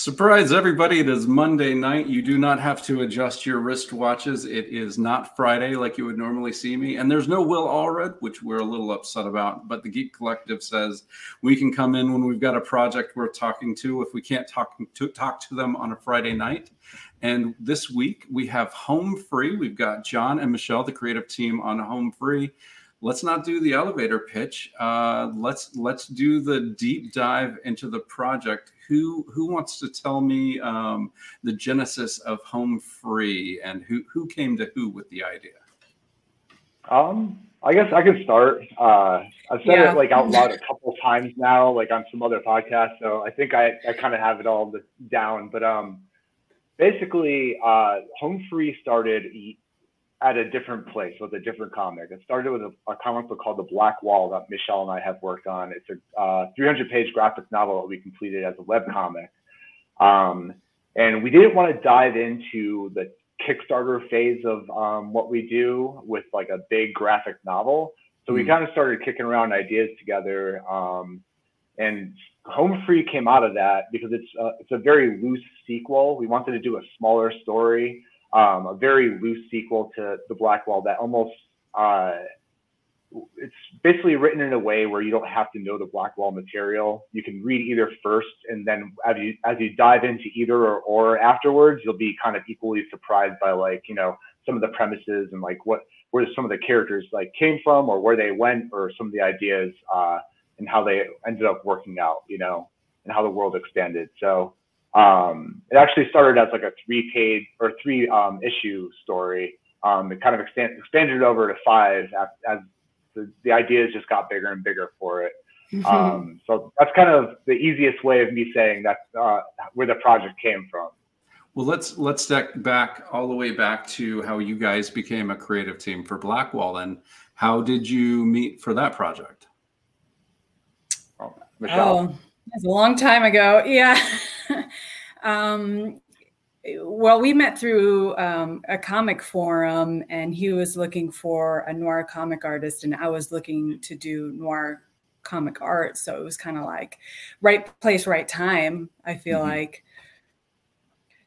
Surprise, everybody. It is Monday night. You do not have to adjust your wristwatches. It is not Friday like you would normally see me. And there's no Will Allred, which we're a little upset about. But the Geek Collective says we can come in when we've got a project we're talking to if we can't talk to, talk to them on a Friday night. And this week we have Home Free. We've got John and Michelle, the creative team on Home Free let's not do the elevator pitch. Uh, let's let's do the deep dive into the project. Who who wants to tell me um, the genesis of Home Free and who who came to who with the idea? Um, I guess I can start. Uh, I've said yeah. it like out loud a couple times now, like on some other podcasts. So I think I, I kind of have it all down. But um, basically, uh, Home Free started at a different place with a different comic. It started with a, a comic book called The Black Wall that Michelle and I have worked on. It's a uh, 300 page graphic novel that we completed as a web comic. Um, and we didn't want to dive into the Kickstarter phase of um, what we do with like a big graphic novel. So we mm. kind of started kicking around ideas together. Um, and Home Free came out of that because it's uh, it's a very loose sequel. We wanted to do a smaller story um, a very loose sequel to The Black Wall that almost uh, it's basically written in a way where you don't have to know the Black Wall material. You can read either first, and then as you as you dive into either or, or afterwards, you'll be kind of equally surprised by like you know some of the premises and like what where some of the characters like came from or where they went or some of the ideas uh, and how they ended up working out, you know, and how the world expanded. So um, it actually started as like a three page or three um, issue story. Um, it kind of expand, expanded over to five as, as the, the, ideas just got bigger and bigger for it. Mm-hmm. Um, so that's kind of the easiest way of me saying that's uh, where the project came from. Well, let's let's step back all the way back to how you guys became a creative team for Blackwall. And how did you meet for that project? Oh, Michelle. Oh, that's a long time ago. Yeah. um, well, we met through um, a comic forum, and he was looking for a noir comic artist, and I was looking to do noir comic art. So it was kind of like right place, right time. I feel mm-hmm. like.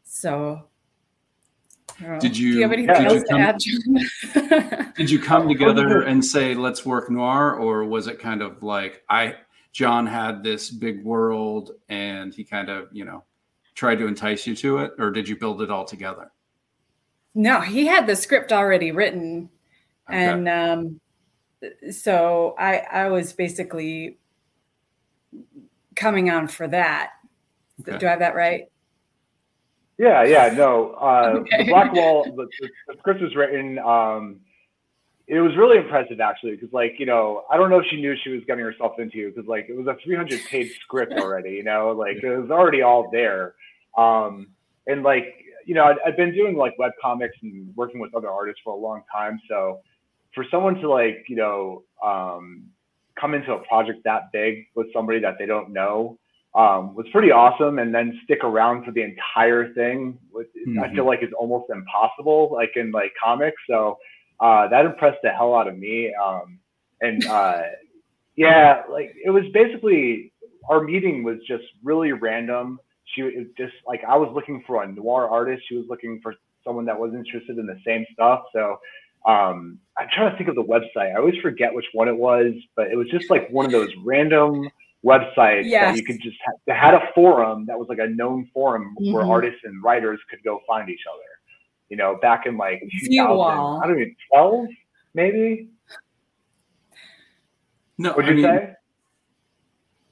So. Did you, do you have anything else come, to add, did you come together and say, "Let's work noir," or was it kind of like I? John had this big world and he kind of, you know, tried to entice you to it, or did you build it all together? No, he had the script already written. Okay. And um, so I, I was basically coming on for that. Okay. Do I have that right? Yeah, yeah, no. Uh, okay. The Black Wall, the, the, script was written. Um, it was really impressive actually because like you know i don't know if she knew she was getting herself into because like it was a 300 page script already you know? Like it was already all there. Um and like you know i have been doing like web comics and working with other artists for a long time so for someone to like you know um come into a project that big with somebody that they don't know um, was pretty awesome and then stick around for the entire thing with, mm-hmm. i feel like it's almost impossible like in like comics so uh, that impressed the hell out of me. Um, and uh, yeah, like it was basically our meeting was just really random. She was just like I was looking for a noir artist. She was looking for someone that was interested in the same stuff. So um, I'm trying to think of the website. I always forget which one it was, but it was just like one of those random websites yes. that you could just have, that had a forum that was like a known forum mm-hmm. where artists and writers could go find each other. You know, back in like 2000, I don't even 12 maybe. No, would you mean, say?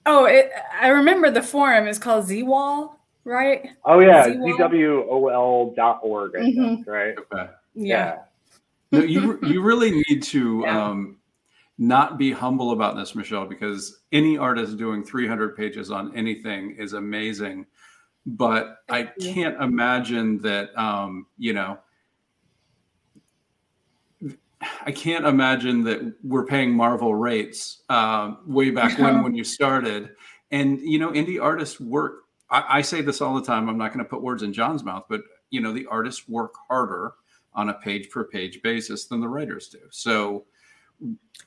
Oh, it, I remember the forum is called ZWOL, right? Oh yeah, zwol dot org, I mm-hmm. think, right? Okay. Yeah. yeah. no, you you really need to yeah. um, not be humble about this, Michelle, because any artist doing 300 pages on anything is amazing. But I can't imagine that, um, you know, I can't imagine that we're paying Marvel rates uh, way back when when you started. And you know, indie artists work. I, I say this all the time. I'm not going to put words in John's mouth, but you know, the artists work harder on a page per page basis than the writers do. So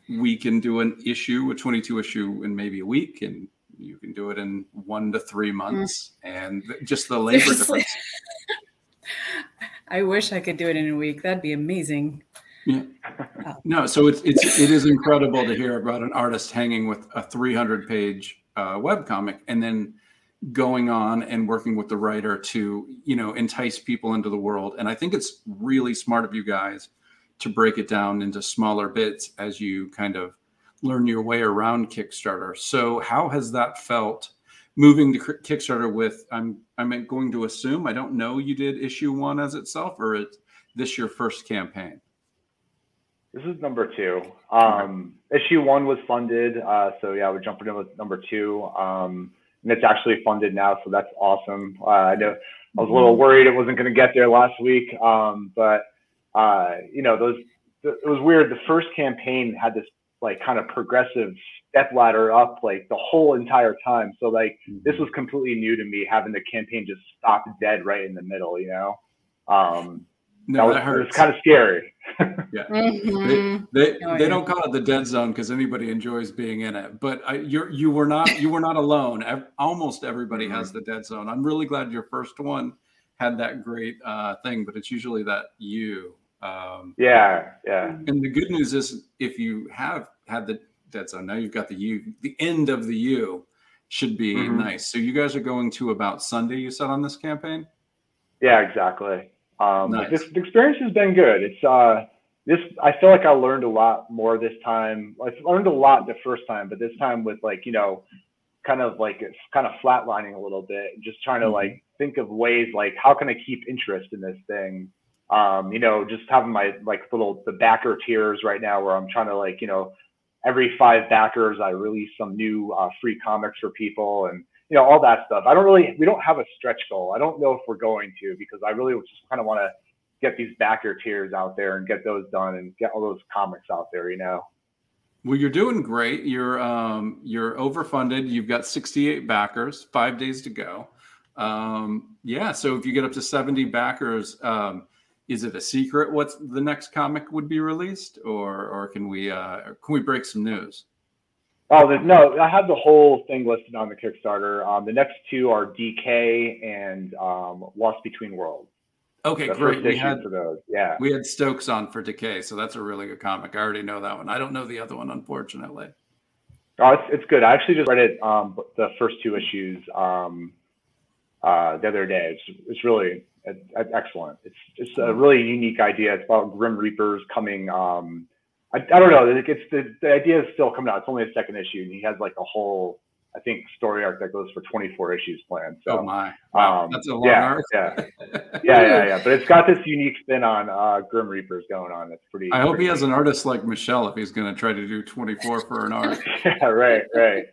we can do an issue, a 22 issue in maybe a week, and you can do it in one to three mm. months, and just the labor Seriously. difference. I wish I could do it in a week. That'd be amazing. Yeah. Oh. No, so it's it's it is incredible to hear about an artist hanging with a 300 page uh, web comic and then going on and working with the writer to you know entice people into the world. And I think it's really smart of you guys to break it down into smaller bits as you kind of learn your way around Kickstarter. So how has that felt moving to Kickstarter with I'm I'm going to assume I don't know you did issue 1 as itself or is this your first campaign? This is number 2. Um, issue 1 was funded uh, so yeah, we're jumping in with number 2. Um, and it's actually funded now, so that's awesome. Uh, I know I was a little worried it wasn't going to get there last week, um, but uh, you know, those it was weird. The first campaign had this like kind of progressive step ladder up like the whole entire time. So like mm-hmm. this was completely new to me, having the campaign just stop dead right in the middle. You know, um, no, that, was, that was kind of scary. yeah, mm-hmm. they they, they don't call it the dead zone because anybody enjoys being in it. But I, you're you were not you were not alone. Almost everybody mm-hmm. has the dead zone. I'm really glad your first one had that great uh, thing, but it's usually that you um, yeah, yeah. And the good news is, if you have had the dead zone, now you've got the U. The end of the U should be mm-hmm. nice. So you guys are going to about Sunday. You said on this campaign. Yeah, exactly. Um, nice. this, the experience has been good. It's uh, this. I feel like I learned a lot more this time. I learned a lot the first time, but this time with like you know, kind of like it's kind of flatlining a little bit, just trying to mm-hmm. like think of ways like how can I keep interest in this thing um, you know, just having my like little the backer tiers right now where I'm trying to like, you know, every five backers I release some new uh, free comics for people and you know all that stuff. I don't really we don't have a stretch goal. I don't know if we're going to because I really just kind of want to get these backer tiers out there and get those done and get all those comics out there. You know. Well, you're doing great. You're um, you're overfunded. You've got 68 backers. Five days to go. Um, yeah. So if you get up to 70 backers. Um, is it a secret what's the next comic would be released or or can we uh can we break some news? Oh no i have the whole thing listed on the kickstarter. Um, the next two are Decay and um, lost between worlds. Okay the great. we had for those yeah. we had stokes on for decay so that's a really good comic. I already know that one. I don't know the other one unfortunately. Oh it's, it's good. I actually just read it um, the first two issues um, uh, the other day. It's, it's really excellent. It's it's a really unique idea. It's about Grim Reapers coming. Um, I, I don't know. It's the, the idea is still coming out. It's only a second issue, and he has like a whole, I think, story arc that goes for 24 issues planned. So, oh my, wow, um, that's a long yeah, arc. yeah, yeah, yeah, yeah. But it's got this unique spin on uh, Grim Reapers going on. It's pretty. I hope pretty he has an artist like Michelle if he's going to try to do 24 for an arc. yeah, right, right.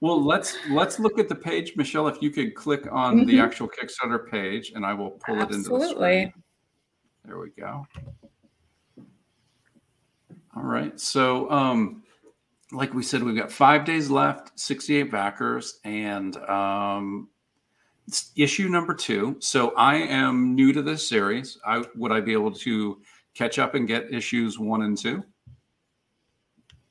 Well, let's let's look at the page, Michelle. If you could click on mm-hmm. the actual Kickstarter page, and I will pull Absolutely. it into the screen. There we go. All right. So, um, like we said, we've got five days left, 68 backers, and um, it's issue number two. So I am new to this series. I would I be able to catch up and get issues one and two?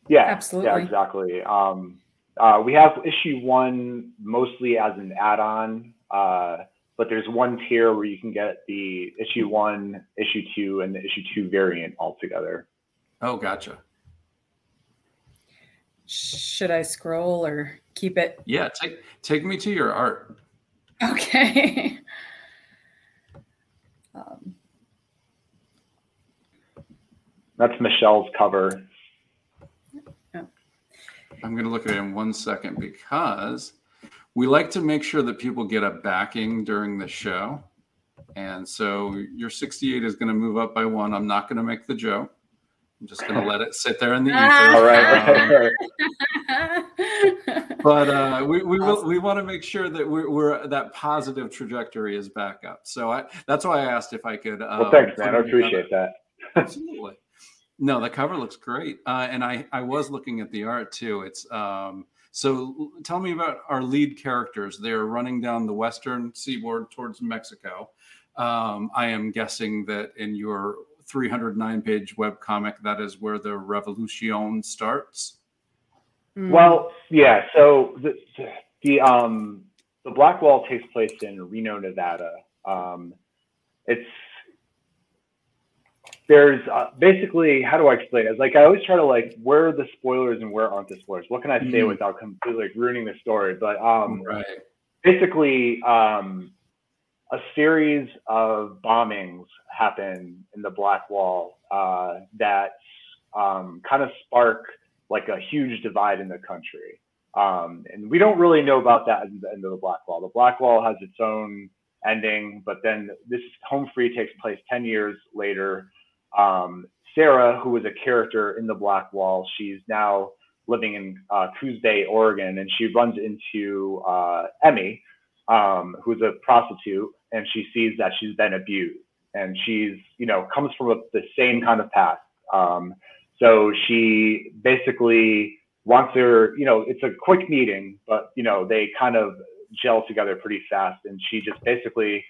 Yeah, absolutely. Yeah, exactly. Um, uh, we have issue one mostly as an add-on, uh, but there's one tier where you can get the issue one, issue two, and the issue two variant all together. Oh, gotcha. Should I scroll or keep it? Yeah, take take me to your art. Okay. um, That's Michelle's cover. I'm going to look at it in one second because we like to make sure that people get a backing during the show. And so your 68 is going to move up by one. I'm not going to make the joke. I'm just going to let it sit there in the ether. All right. Um, but uh, we we, will, we want to make sure that we're, we're, that positive trajectory is back up. So I that's why I asked if I could. Um, well, thanks, man. I appreciate that. Absolutely. No, the cover looks great, uh, and I I was looking at the art too. It's um, so tell me about our lead characters. They're running down the western seaboard towards Mexico. Um, I am guessing that in your 309 page web comic, that is where the revolution starts. Mm. Well, yeah. So the, the um the Black Wall takes place in Reno, Nevada. Um, it's there's uh, basically how do I explain it? It's like I always try to like where are the spoilers and where aren't the spoilers? What can I say mm. without completely like, ruining the story? But um, right. basically, um, a series of bombings happen in the Black Wall uh, that um, kind of spark like a huge divide in the country. Um, and we don't really know about that at the end of the Black Wall. The Black Wall has its own ending, but then this Home Free takes place 10 years later. Um, Sarah, who was a character in the Black Wall, she's now living in uh, Coos Bay, Oregon, and she runs into uh, Emmy, um, who's a prostitute, and she sees that she's been abused, and she's you know comes from a, the same kind of past. Um, so she basically wants her, you know, it's a quick meeting, but you know they kind of gel together pretty fast, and she just basically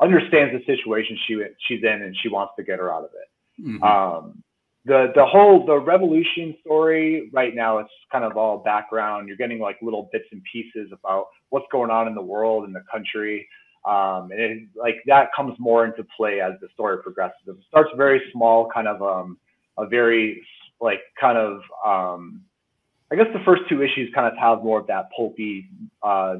understands the situation she she's in, and she wants to get her out of it. Mm-hmm. Um, the the whole the revolution story right now it's kind of all background. You're getting like little bits and pieces about what's going on in the world and the country. Um, and it, like that comes more into play as the story progresses. It starts very small kind of um, a very like kind of um, i guess the first two issues kind of have more of that pulpy uh,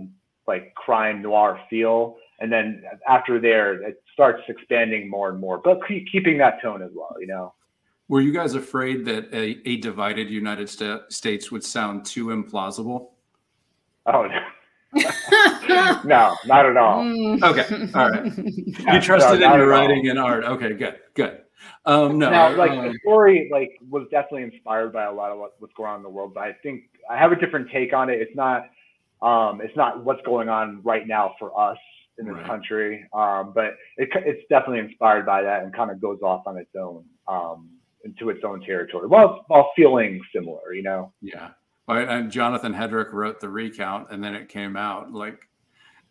like crime noir feel and then after there it starts expanding more and more but keep, keeping that tone as well you know were you guys afraid that a, a divided United St- States would sound too implausible? Oh, no. no, not at all. Mm. Okay, all right. You trusted no, in your writing and art. Okay, good, good. Um, no, now, like um, the story, like was definitely inspired by a lot of what, what's going on in the world. But I think I have a different take on it. It's not, um, it's not what's going on right now for us in this right. country. Um, but it, it's definitely inspired by that and kind of goes off on its own. Um, into its own territory while while feeling similar, you know. Yeah. And Jonathan Hedrick wrote the recount, and then it came out. Like,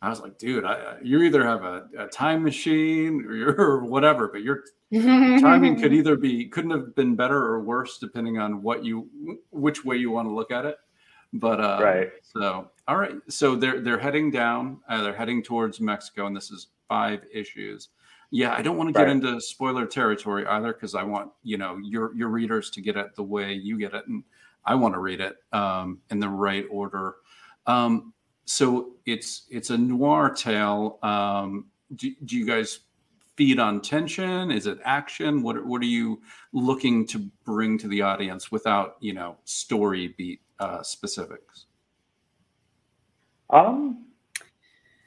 I was like, dude, I, you either have a, a time machine or, or whatever, but your timing could either be couldn't have been better or worse depending on what you which way you want to look at it. But uh, right. So all right. So they're they're heading down. Uh, they're heading towards Mexico, and this is five issues yeah, I don't want to get right. into spoiler territory either because I want you know your your readers to get it the way you get it, and I want to read it um, in the right order. Um, so it's it's a noir tale. Um, do, do you guys feed on tension? Is it action? What what are you looking to bring to the audience without you know story beat uh, specifics? Um,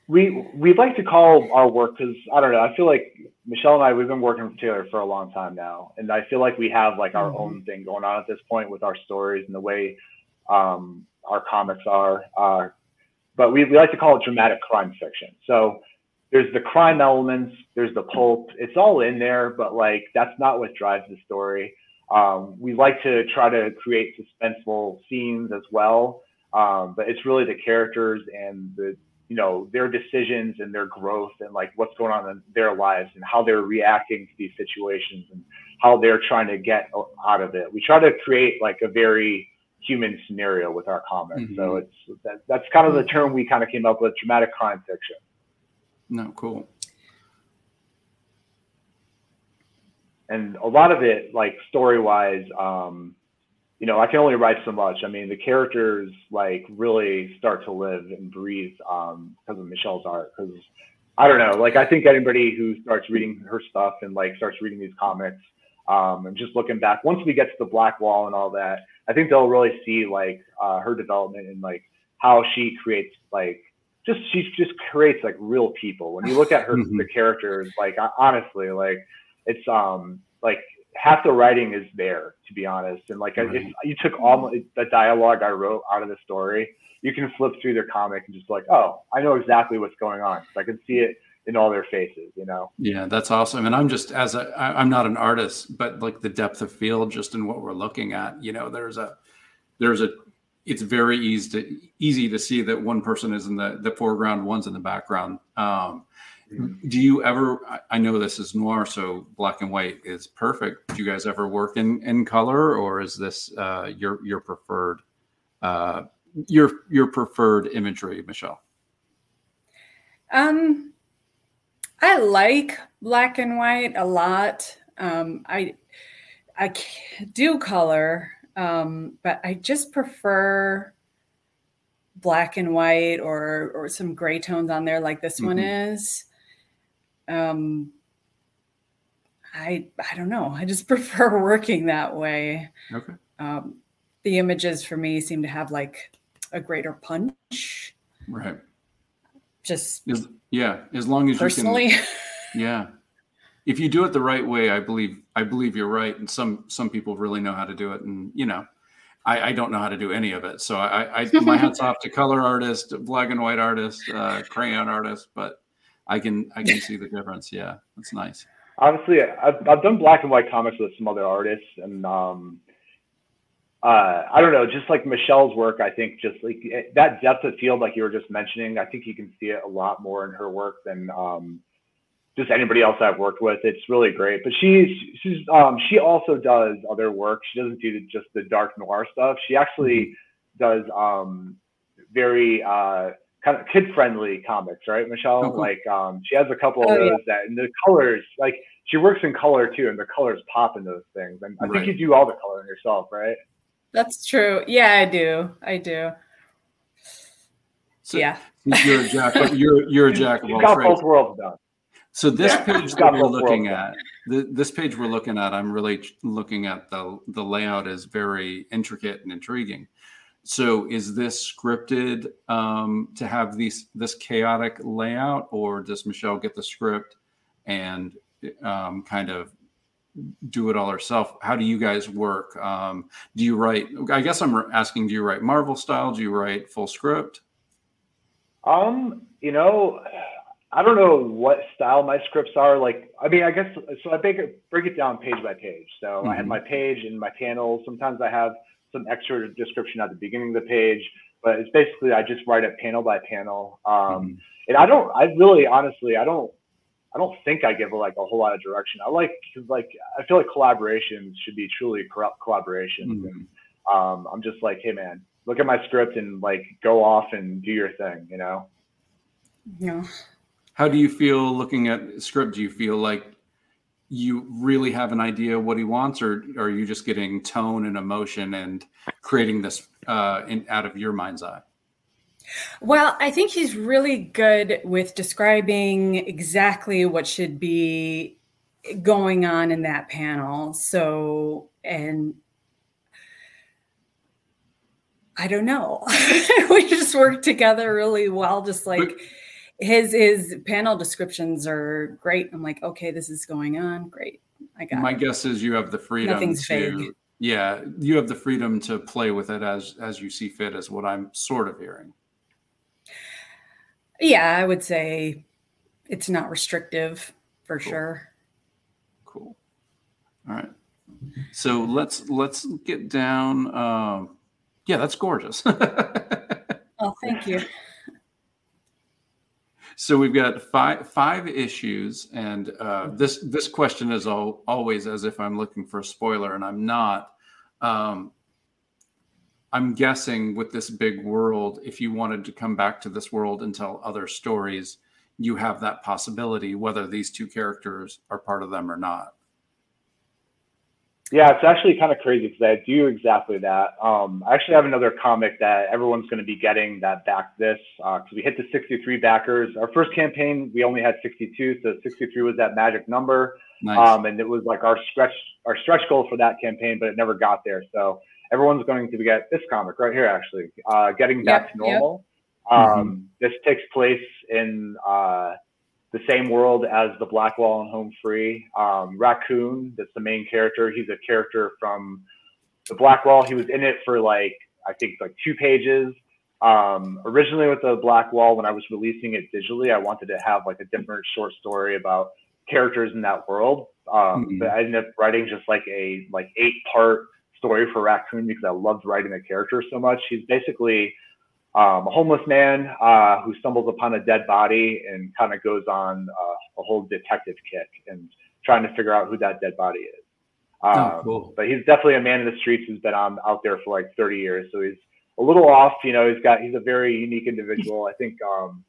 we we like to call our work because I don't know. I feel like Michelle and I we've been working with Taylor for a long time now, and I feel like we have like our mm-hmm. own thing going on at this point with our stories and the way um, our comics are. Uh, but we, we like to call it dramatic crime fiction. So there's the crime elements, there's the pulp. It's all in there, but like that's not what drives the story. Um, we like to try to create suspenseful scenes as well. Um, but it's really the characters and the you know their decisions and their growth and like what's going on in their lives and how they're reacting to these situations and how they're trying to get out of it we try to create like a very human scenario with our comics. Mm-hmm. So it's that, that's kind of the term we kind of came up with, dramatic crime fiction. No, cool. And a lot of it, like story wise, um, you know, I can only write so much. I mean, the characters like really start to live and breathe um, because of Michelle's art. Because I don't know, like I think anybody who starts reading her stuff and like starts reading these comics um, and just looking back, once we get to the Black Wall and all that, I think they'll really see like uh, her development and like how she creates like just she just creates like real people. When you look at her mm-hmm. the characters, like honestly, like it's um like half the writing is there to be honest. And like right. if you took all the dialogue I wrote out of the story, you can flip through their comic and just like, oh, I know exactly what's going on. So I can see it in all their faces, you know? Yeah, that's awesome. And I'm just, as a, I, I'm not an artist, but like the depth of field just in what we're looking at, you know, there's a, there's a, it's very easy to, easy to see that one person is in the, the foreground, one's in the background. Um. Do you ever, I know this is noir, so black and white is perfect. Do you guys ever work in, in color or is this, uh, your, your preferred, uh, your, your preferred imagery, Michelle? Um, I like black and white a lot. Um, I I do color, um, but I just prefer black and white or or some gray tones on there, like this mm-hmm. one is. Um, I I don't know. I just prefer working that way. Okay. Um, the images for me seem to have like a greater punch. Right. Just is, yeah, as long as personally. you can. Yeah, if you do it the right way, I believe I believe you're right. And some some people really know how to do it, and you know, I, I don't know how to do any of it. So I, I my hats off to color artist, black and white artist, uh, crayon artist, but I can I can see the difference. Yeah, that's nice. Obviously, I've, I've done black and white comics with some other artists, and um, uh, I don't know, just like Michelle's work, I think just like eh, that depth of field, like you were just mentioning, I think you can see it a lot more in her work than um, just anybody else I've worked with. It's really great. But she's she's um, she also does other work. She doesn't do just the dark noir stuff. She actually mm-hmm. does um, very uh, kind of kid friendly comics, right, Michelle? Oh, Like um, she has a couple of oh, those yeah. that and the colors like she works in color too, and the colors pop in those things. And I right. think you do all the coloring yourself, right? That's true. Yeah, I do. I do. So yeah. You're a jack. You're you're a jack of all got trades. both worlds done. So this yeah, page that we're looking at, the, this page we're looking at, I'm really looking at the the layout is very intricate and intriguing. So is this scripted um, to have these this chaotic layout, or does Michelle get the script and um, kind of do it all herself. How do you guys work? Um, do you write? I guess I'm asking, do you write Marvel style? Do you write full script? Um, you know, I don't know what style my scripts are. Like, I mean, I guess so. I break it, break it down page by page. So mm-hmm. I have mm-hmm. my page and my panels. Sometimes I have some extra description at the beginning of the page, but it's basically I just write it panel by panel. Um, mm-hmm. And I don't, I really, honestly, I don't I don't think I give like a whole lot of direction. I like because like I feel like collaborations should be truly collaborations, mm-hmm. and um, I'm just like, hey man, look at my script and like go off and do your thing, you know. Yeah. How do you feel looking at script? Do you feel like you really have an idea what he wants, or, or are you just getting tone and emotion and creating this uh, in, out of your mind's eye? Well, I think he's really good with describing exactly what should be going on in that panel. So, and I don't know. we just work together really well. Just like his his panel descriptions are great. I'm like, okay, this is going on. Great. I got my it. guess is you have the freedom Nothing's to vague. yeah, you have the freedom to play with it as as you see fit, is what I'm sort of hearing. Yeah, I would say it's not restrictive for cool. sure. Cool. All right. So let's let's get down. Um, yeah, that's gorgeous. oh, thank you. So we've got five five issues, and uh, this this question is all, always as if I'm looking for a spoiler, and I'm not. Um, I'm guessing with this big world, if you wanted to come back to this world and tell other stories, you have that possibility, whether these two characters are part of them or not. Yeah, it's actually kind of crazy because I do exactly that. Um, I actually have another comic that everyone's going to be getting that back this because uh, we hit the 63 backers. Our first campaign, we only had 62, so 63 was that magic number, nice. um, and it was like our stretch our stretch goal for that campaign, but it never got there. So everyone's going to get this comic right here, actually, uh, getting back yep, to normal. Yep. Um, mm-hmm. This takes place in uh, the same world as the Blackwall and Home Free. Um, Raccoon, that's the main character. He's a character from the Blackwall. He was in it for like I think like two pages. Um, originally with the Blackwall, when I was releasing it digitally, I wanted to have like a different short story about characters in that world. Um, mm-hmm. But I ended up writing just like a like eight part story for Raccoon because I loved writing the character so much. He's basically um, a homeless man uh, who stumbles upon a dead body and kind of goes on uh, a whole detective kick and trying to figure out who that dead body is. Oh, um, oh, cool. But he's definitely a man in the streets who's been on out there for like 30 years. So he's a little off. You know, he's got he's a very unique individual. I think. Um,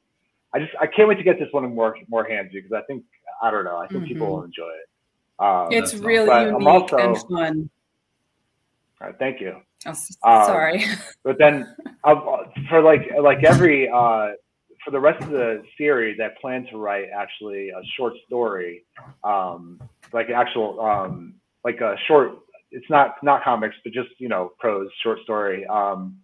I just I can't wait to get this one in more more hands because I think I don't know. I think mm-hmm. people will enjoy it. Um, it's really unique also, and fun. All right, thank you. Oh, um, sorry. but then uh, for like like every uh, for the rest of the series, I plan to write actually a short story, um, like actual um, like a short. It's not not comics, but just you know prose short story um,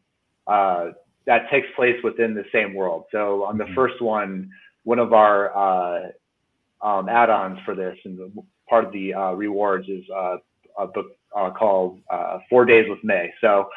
uh, that takes place within the same world. So on the mm-hmm. first one, one of our uh, um, add-ons for this and part of the uh, rewards is uh, a book uh, called uh, Four Days with May. So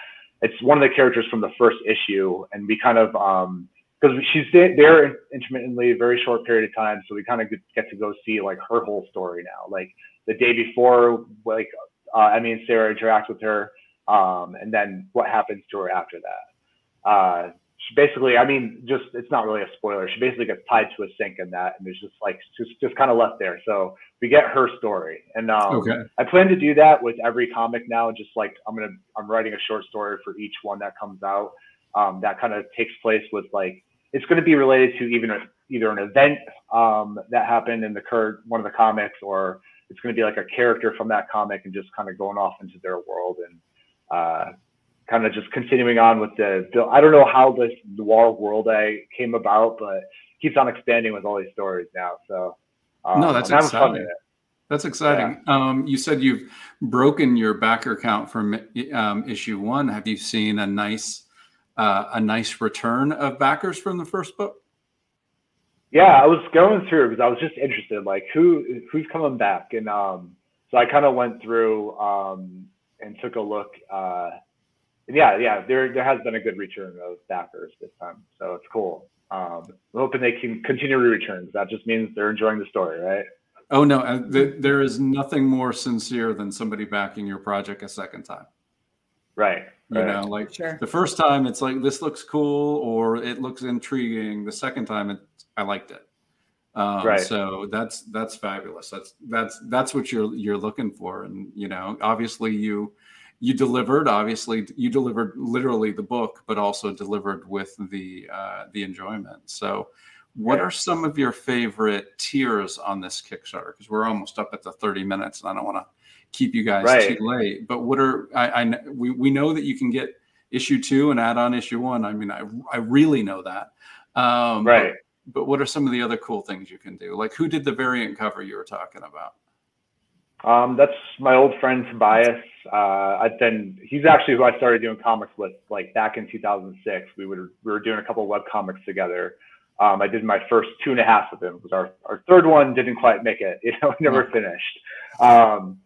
it's one of the characters from the first issue, and we kind of because um, she's there intermittently, a very short period of time, so we kind of get to go see like her whole story now. Like the day before, like uh, Emmy and Sarah interact with her, um, and then what happens to her after that. She basically, I mean, just it's not really a spoiler. She basically gets tied to a sink in that, and there's just like just just kind of left there. So we get her story, and um, okay. I plan to do that with every comic now. Just like I'm gonna, I'm writing a short story for each one that comes out. Um, that kind of takes place with like it's going to be related to even a, either an event um, that happened in the current one of the comics, or it's going to be like a character from that comic and just kind of going off into their world and. Uh, kind of just continuing on with the I don't know how this noir world I came about, but keeps on expanding with all these stories now. So um, no, that's exciting. That's exciting. Yeah. Um, you said you've broken your backer count from um, issue one. Have you seen a nice uh, a nice return of backers from the first book? Yeah, I was going through because I was just interested, like who who's coming back, and um, so I kind of went through um, and took a look. Uh, yeah, yeah, there there has been a good return of backers this time, so it's cool. Um, I'm hoping they can continue to return. That just means they're enjoying the story, right? Oh no, uh, th- there is nothing more sincere than somebody backing your project a second time. Right. You right. know, like sure. the first time it's like this looks cool or it looks intriguing. The second time it, I liked it. Um, right. So that's that's fabulous. That's that's that's what you're you're looking for, and you know, obviously you you delivered obviously you delivered literally the book but also delivered with the uh, the enjoyment. So what are some of your favorite tiers on this kickstarter? Because we're almost up at the 30 minutes and i don't want to keep you guys right. too late but what are I, I we, we know that you can get issue two and add on issue one. I mean i, I really know that. Um, right. but, but what are some of the other cool things you can do? Like who did the variant cover you were talking about um, that's my old friend Tobias. Uh, I've been, he's actually who I started doing comics with, like back in 2006. We would, we were doing a couple web comics together. Um, I did my first two and a half of them was our, our third one didn't quite make it. You know, never finished. Um,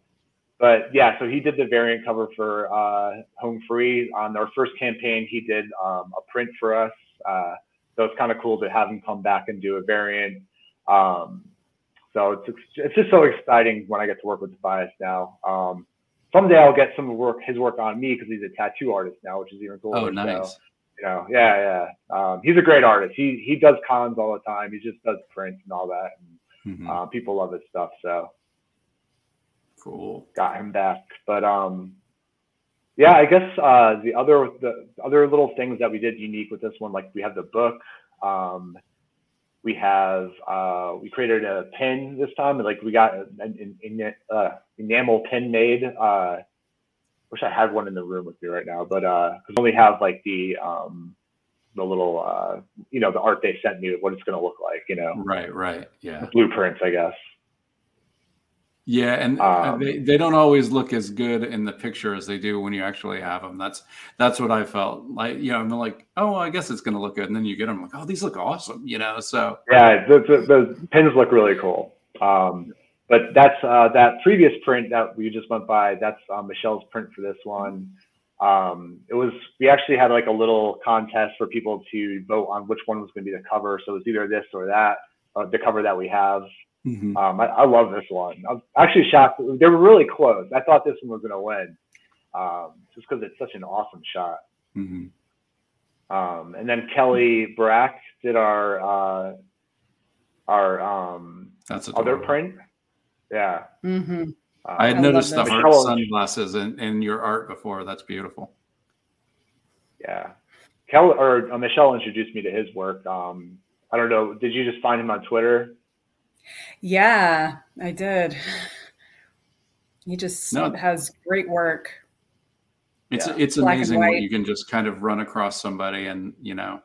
but yeah, so he did the variant cover for uh, Home Free on our first campaign. He did um, a print for us. Uh, so it's kind of cool to have him come back and do a variant. Um, so it's it's just so exciting when I get to work with Tobias now. Um, someday I'll get some of work his work on me because he's a tattoo artist now, which is even cooler. Oh, nice. So, you know, yeah, yeah. Um, he's a great artist. He he does cons all the time. He just does prints and all that. And, mm-hmm. uh, people love his stuff. So cool. Got him back, but um, yeah, I guess uh, the other the other little things that we did unique with this one, like we have the book. Um, we have uh, we created a pin this time, and like we got an, an, uh, enamel pin made. Uh, wish I had one in the room with me right now, but uh, we only have like the um, the little uh, you know the art they sent me, of what it's going to look like, you know. Right, right, yeah. Blueprints, I guess. Yeah, and um, they, they don't always look as good in the picture as they do when you actually have them. That's that's what I felt like. You know, I'm like, oh, well, I guess it's going to look good, and then you get them like, oh, these look awesome. You know, so yeah, the, the, the pins look really cool. Um, but that's uh, that previous print that we just went by. That's uh, Michelle's print for this one. Um, it was we actually had like a little contest for people to vote on which one was going to be the cover. So it was either this or that, uh, the cover that we have. Mm-hmm. Um, I, I, love this one. I'm actually shocked. They were really close. I thought this one was going to win, um, just because it's such an awesome shot. Mm-hmm. Um, and then Kelly Brack did our uh, our um, That's other print. Yeah. Mm-hmm. Uh, I had I noticed the heart sunglasses in, in your art before. That's beautiful. Yeah. Kelly or uh, Michelle introduced me to his work. Um, I don't know. Did you just find him on Twitter? Yeah, I did. He just no. has great work. It's yeah. it's Black amazing when you can just kind of run across somebody and you know.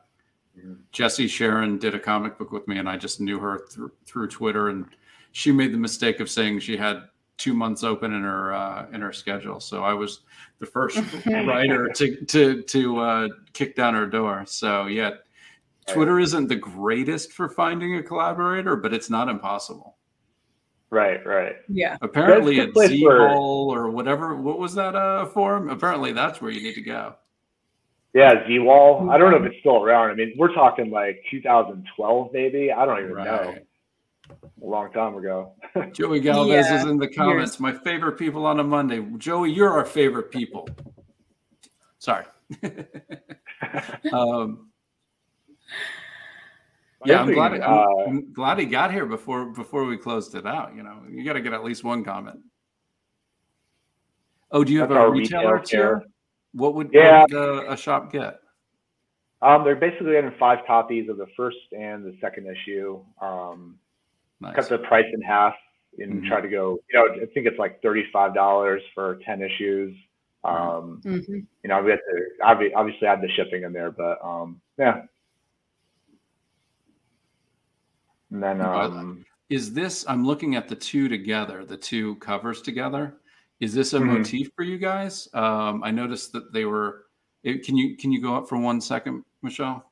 Mm-hmm. Jesse Sharon did a comic book with me, and I just knew her through through Twitter, and she made the mistake of saying she had two months open in her uh, in her schedule. So I was the first writer to to to uh, kick down her door. So yeah, Twitter isn't the greatest for finding a collaborator, but it's not impossible. Right, right. Yeah. Apparently at Z Wall or whatever. What was that uh, forum? Apparently that's where you need to go. Yeah, Z Wall. I don't know if it's still around. I mean, we're talking like 2012, maybe. I don't even right. know. A long time ago. Joey Galvez yeah. is in the comments. My favorite people on a Monday. Joey, you're our favorite people. Sorry. um, yeah, I'm glad. Uh, I'm glad he got here before before we closed it out. You know, you got to get at least one comment. Oh, do you have a retailer tier? What would, yeah. What would uh, a shop get? Um, they're basically getting five copies of the first and the second issue. Um, nice. Cut the price in half and mm-hmm. try to go. You know, I think it's like thirty-five dollars for ten issues. Um, mm-hmm. You know, we have to obviously add the shipping in there, but um, yeah, And then um, is this? I'm looking at the two together, the two covers together. Is this a mm-hmm. motif for you guys? Um, I noticed that they were. It, can you can you go up for one second, Michelle?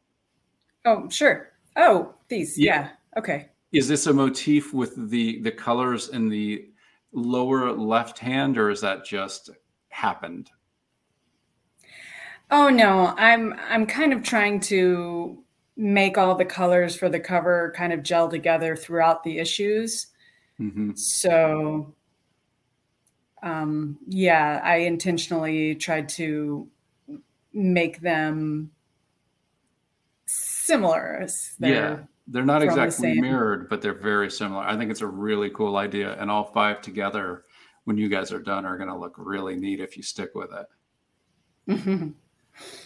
Oh, sure. Oh, these. Yeah. yeah. Okay. Is this a motif with the the colors in the lower left hand, or is that just happened? Oh no, I'm I'm kind of trying to make all the colors for the cover kind of gel together throughout the issues. Mm-hmm. So, um, yeah, I intentionally tried to make them similar. They're yeah, they're not exactly the mirrored, but they're very similar. I think it's a really cool idea, and all five together, when you guys are done, are going to look really neat if you stick with it. Mm-hmm.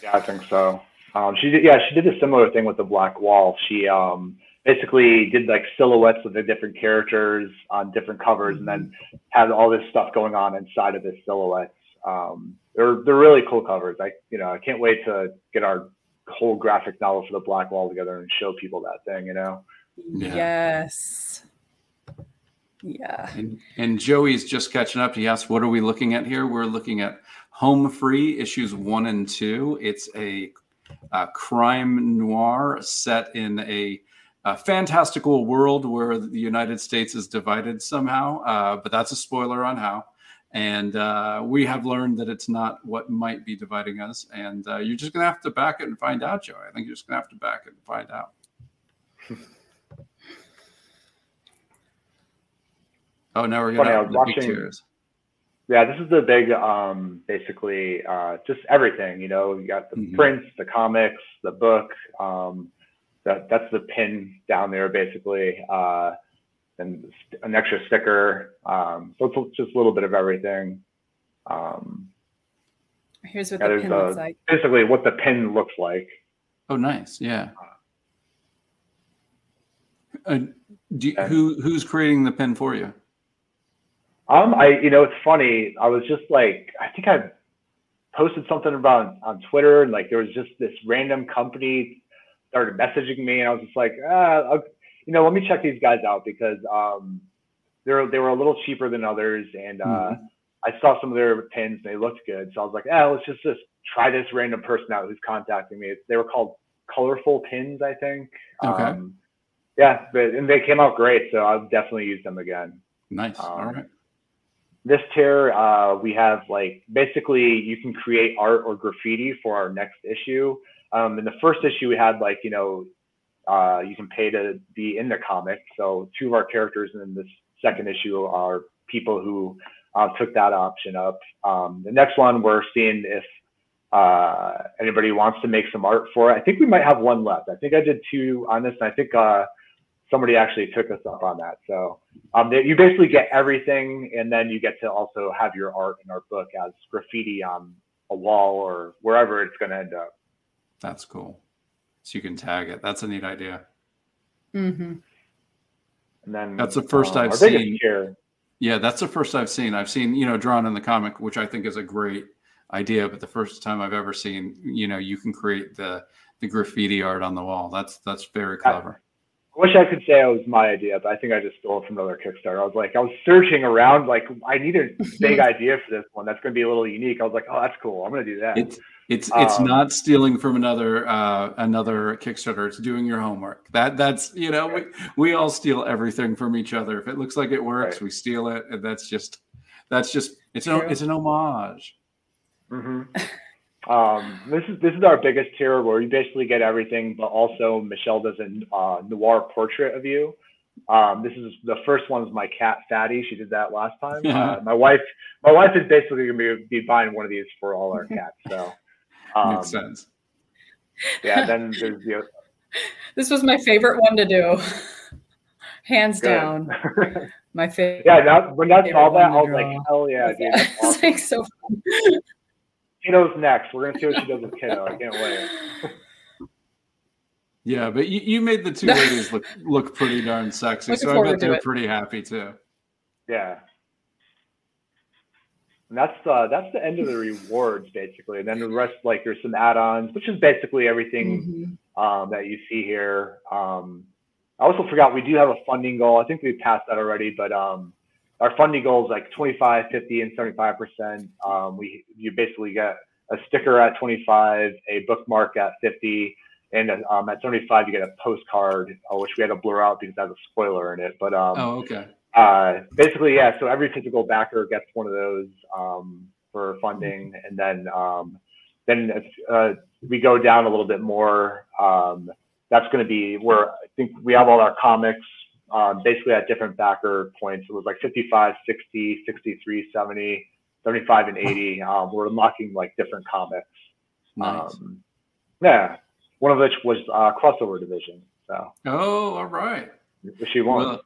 Yeah, I think so. Um, she did, yeah, she did a similar thing with the Black Wall. She um, basically did like silhouettes of the different characters on different covers, and then had all this stuff going on inside of the silhouettes. Um, they're they're really cool covers. I you know I can't wait to get our whole graphic novel for the Black Wall together and show people that thing. You know. Yeah. Yes. Yeah. And, and Joey's just catching up. He asked, "What are we looking at here?" We're looking at Home Free issues one and two. It's a uh, crime noir set in a, a, fantastical world where the United States is divided somehow. Uh, but that's a spoiler on how. And uh, we have learned that it's not what might be dividing us. And uh, you're just going to have to back it and find out, Joe. I think you're just going to have to back it and find out. oh, now we're going to watching, tears yeah, this is the big, um, basically, uh, just everything. You know, you got the mm-hmm. prints, the comics, the book. Um, that that's the pin down there, basically, uh, and an extra sticker. Um, so it's just a little bit of everything. Um, Here's what yeah, the pin looks like. Basically, what the pin looks like. Oh, nice. Yeah. Uh, you, who who's creating the pin for you? Um, I you know it's funny. I was just like I think I posted something about on Twitter and like there was just this random company started messaging me and I was just like ah, you know let me check these guys out because um they're they were a little cheaper than others and uh mm-hmm. I saw some of their pins and they looked good so I was like ah let's just just try this random person out who's contacting me. They were called Colorful Pins I think. Okay. Um, yeah, but and they came out great so I'll definitely use them again. Nice. Um, All right this tier, uh, we have like basically you can create art or graffiti for our next issue. Um, in the first issue, we had like, you know, uh, you can pay to be in the comic. So two of our characters in this second issue are people who uh, took that option up. Um, the next one, we're seeing if uh, anybody wants to make some art for it. I think we might have one left. I think I did two on this, and I think uh, somebody actually took us up on that. So um, you basically get everything, and then you get to also have your art in our book as graffiti on a wall or wherever it's going to end up. That's cool. So you can tag it. That's a neat idea. Mm-hmm. And then that's the first um, I've seen. Yeah, that's the first I've seen. I've seen you know drawn in the comic, which I think is a great idea. But the first time I've ever seen, you know, you can create the the graffiti art on the wall. That's that's very clever. I wish I could say it was my idea, but I think I just stole it from another Kickstarter. I was like, I was searching around, like I need a big idea for this one that's going to be a little unique. I was like, oh, that's cool. I'm going to do that. It's it's um, it's not stealing from another uh, another Kickstarter. It's doing your homework. That that's you know we, we all steal everything from each other. If it looks like it works, right. we steal it, and that's just that's just it's an it's an homage. Mm-hmm. Um, this is this is our biggest tier where you basically get everything, but also Michelle does a uh, noir portrait of you. Um, this is the first one is my cat Fatty. She did that last time. Uh, my wife, my wife is basically gonna be, be buying one of these for all our cats. So um, makes sense. Yeah. Then there's the. This was my favorite one to do, hands Good. down. My favorite. Yeah, that, when I saw that, I was like, hell yeah, dude. Awesome. like so fun. Kiddo's next. We're gonna see what she does with Kiddo. I can't wait. Yeah, but you, you made the two ladies look look pretty darn sexy, Looking so I bet they're it. pretty happy too. Yeah. And that's uh, that's the end of the rewards basically, and then the rest like there's some add-ons, which is basically everything mm-hmm. um, that you see here. Um, I also forgot we do have a funding goal. I think we passed that already, but um, our funding goal is like 25, 50, and 75%. Um, we you basically get a sticker at 25, a bookmark at 50, and um, at 75 you get a postcard, uh, which we had to blur out because it has a spoiler in it. But um, oh, okay. Uh, basically, yeah. So every physical backer gets one of those um, for funding, and then um, then uh, we go down a little bit more. Um, that's going to be where I think we have all our comics um, basically at different backer points. It was like 55, 60, 63, 70, 75, and 80. Um, we're unlocking like different comics. Nice. Um, yeah, one of which was uh, crossover division. So. Oh, all right. She won. Well,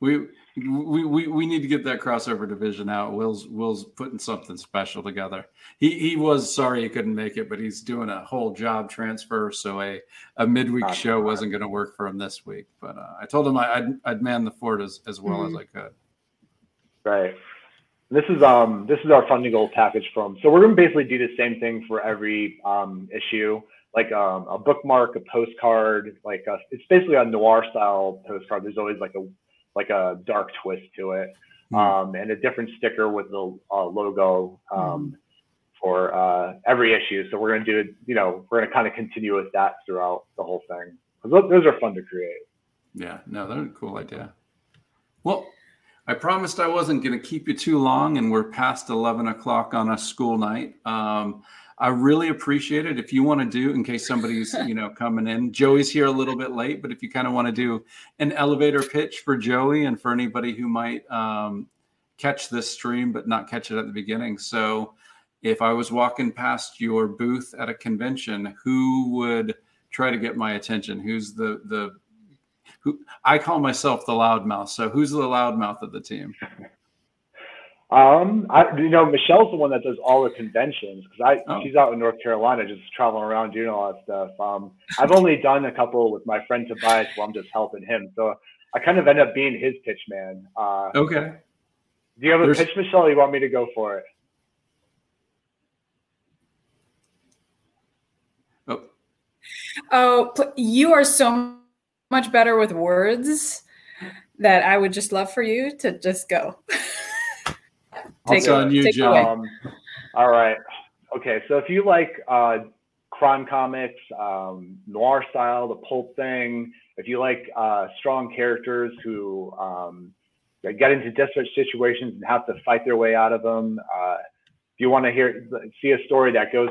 we we, we we need to get that crossover division out. Will's Will's putting something special together. He he was sorry he couldn't make it, but he's doing a whole job transfer, so a a midweek show wasn't going to work for him this week. But uh, I told him I, would I'd man the fort as as well mm-hmm. as I could. Right. This is um this is our funding goal package from. So we're going to basically do the same thing for every um issue, like um, a bookmark, a postcard, like a, it's basically a noir style postcard. There's always like a like a dark twist to it, mm. um, and a different sticker with the uh, logo um, mm. for uh, every issue. So we're gonna do, it. you know, we're gonna kind of continue with that throughout the whole thing because those are fun to create. Yeah, no, they're a cool idea. Well, I promised I wasn't going to keep you too long, and we're past 11 o'clock on a school night. Um, I really appreciate it. If you want to do, in case somebody's you know coming in, Joey's here a little bit late, but if you kind of want to do an elevator pitch for Joey and for anybody who might um, catch this stream but not catch it at the beginning. So, if I was walking past your booth at a convention, who would try to get my attention? Who's the the who I call myself the loudmouth. So, who's the loudmouth of the team? Um, I, you know, Michelle's the one that does all the conventions because I oh. she's out in North Carolina just traveling around doing all that stuff. Um, I've only done a couple with my friend Tobias where I'm just helping him, so I kind of end up being his pitch man. Uh, okay. Do you have a There's... pitch, Michelle? you want me to go for it? Oh. Oh, you are so much better with words that I would just love for you to just go. take on you, Joe. Um, all right. Okay. So if you like uh, crime comics, um, noir style, the pulp thing, if you like uh, strong characters who um, get into desperate situations and have to fight their way out of them, uh, if you want to hear see a story that goes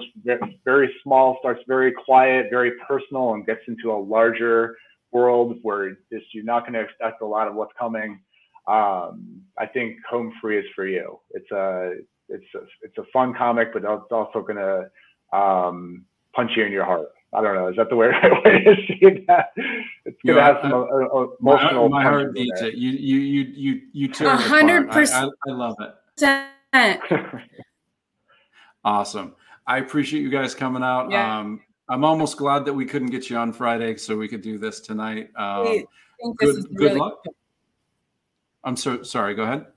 very small, starts very quiet, very personal, and gets into a larger world where just you're not going to expect a lot of what's coming, um, I think Home Free is for you. It's a it's a, it's a fun comic, but it's also going to um, punch you in your heart. I don't know. Is that the way, way to see that? It's going to have some uh, uh, emotional. My, my heart beats it. You you you you you tear hundred percent. I love it. awesome. I appreciate you guys coming out. Yeah. Um, I'm almost glad that we couldn't get you on Friday so we could do this tonight. Um, good good really luck. Cool. I'm so sorry. Go ahead.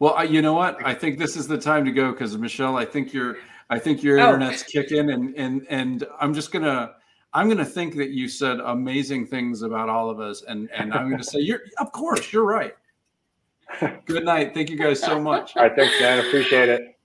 Well, I, you know what? I think this is the time to go because Michelle, I think your I think your oh. internet's kicking, and and and I'm just gonna I'm gonna think that you said amazing things about all of us, and and I'm gonna say you're of course you're right. Good night. Thank you guys so much. All right, thanks, Dan. Appreciate it.